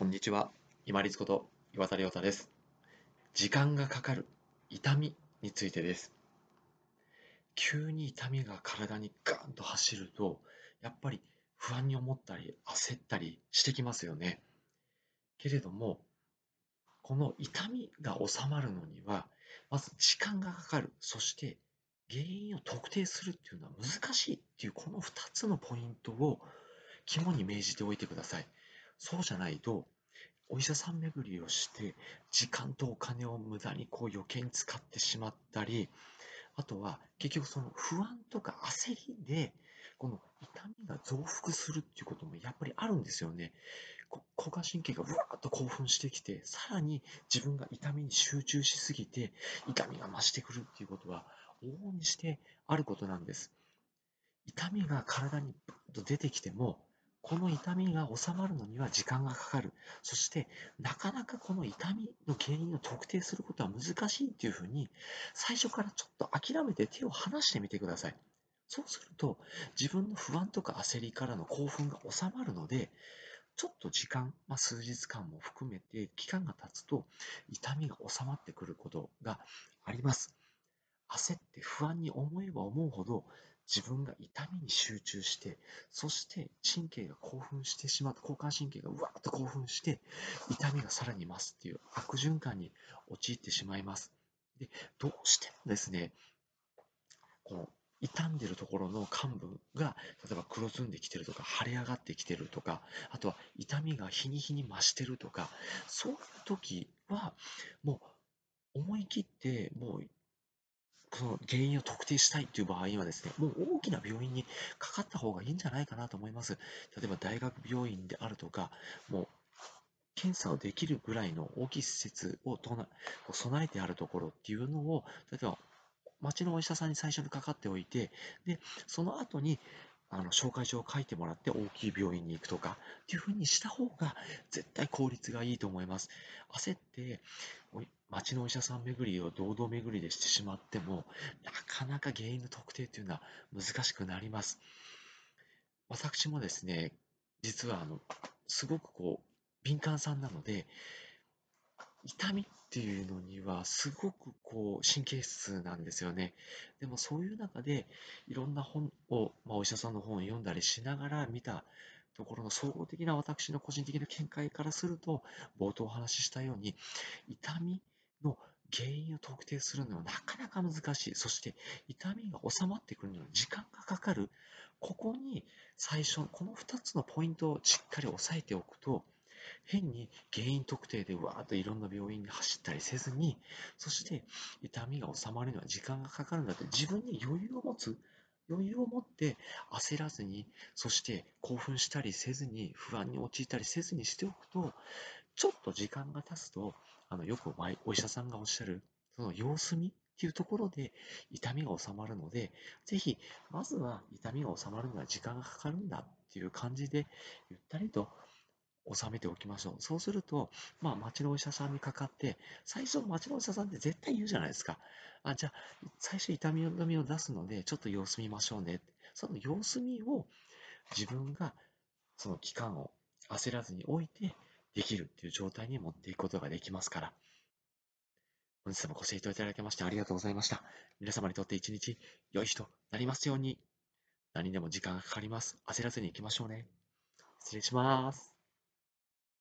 こんにちは。今立こと岩田亮太です。時間がかかる痛みについてです。急に痛みが体にガーンと走ると、やっぱり不安に思ったり焦ったりしてきますよね。けれども、この痛みが収まるのには、まず時間がかかる。そして原因を特定するっていうのは難しいっていうこの2つのポイントを肝に銘じておいてください。そうじゃないと、お医者さん巡りをして、時間とお金を無駄にこう余計に使ってしまったり、あとは結局その不安とか焦りで、この痛みが増幅するっていうこともやっぱりあるんですよね。交感神経がぶわーっと興奮してきて、さらに自分が痛みに集中しすぎて、痛みが増してくるっていうことは、往々にしてあることなんです。痛みが体にブッと出てきても、この痛みが収まるのには時間がかかる。そして、なかなかこの痛みの原因を特定することは難しいっていうふうに、最初からちょっと諦めて手を離してみてください。そうすると、自分の不安とか焦りからの興奮が収まるので、ちょっと時間、まあ、数日間も含めて期間が経つと痛みが収まってくることがあります。焦って不安に思えば思うほど自分が痛みに集中して、そして神経が興奮してしまって、交感神経がうわっと興奮して、痛みがさらに増すっていう悪循環に陥ってしまいます。で、どうしてもですね、この傷んでるところの幹部が、例えば黒ずんできてるとか、腫れ上がってきてるとか、あとは痛みが日に日に増してるとか、そういう時は、もう思い切って、もうその原因を特定したいという場合はですね、もう大きな病院にかかった方がいいんじゃないかなと思います。例えば大学病院であるとか、もう検査をできるぐらいの大きい施設を備えてあるところっていうのを、例えば町のお医者さんに最初にかかっておいて、で、その後にあの紹介状を書いてもらって大きい病院に行くとかっていうふうにした方が絶対効率がいいと思います。焦って町のお医者さん巡りを堂々巡りでしてしまってもなかなか原因の特定というのは難しくなります。私もですね、実はあのすごくこう敏感さんなので痛みっていうのにはすごくこう神経質なんですよね。でもそういう中でいろんな本を、まあ、お医者さんの本を読んだりしながら見たところの総合的な私の個人的な見解からすると冒頭お話ししたように痛みの原因を特定するのはなかなか難しい。そして痛みが収まってくるのに時間がかかる。ここに最初、この2つのポイントをしっかり押さえておくと、変に原因特定でわーっといろんな病院に走ったりせずに、そして痛みが収まるには時間がかかるんだって自分に余裕を持つ、余裕を持って焦らずに、そして興奮したりせずに、不安に陥ったりせずにしておくと、ちょっと時間が経つと、あのよくお医者さんがおっしゃる、その様子見っていうところで痛みが治まるので、ぜひ、まずは痛みが治まるには時間がかかるんだっていう感じで、ゆったりと収めておきましょう。そうすると、まあ、町のお医者さんにかかって、最初、町のお医者さんって絶対言うじゃないですか。あ、じゃあ、最初痛み止めを出すので、ちょっと様子見ましょうね。その様子見を自分がその期間を焦らずに置いてできるっていう状態に持っていくことができますから。本日もご清聴いただきましてありがとうございました。皆様にとって一日良い日となりますように。何でも時間がかかります。焦らずに行きましょうね。失礼します。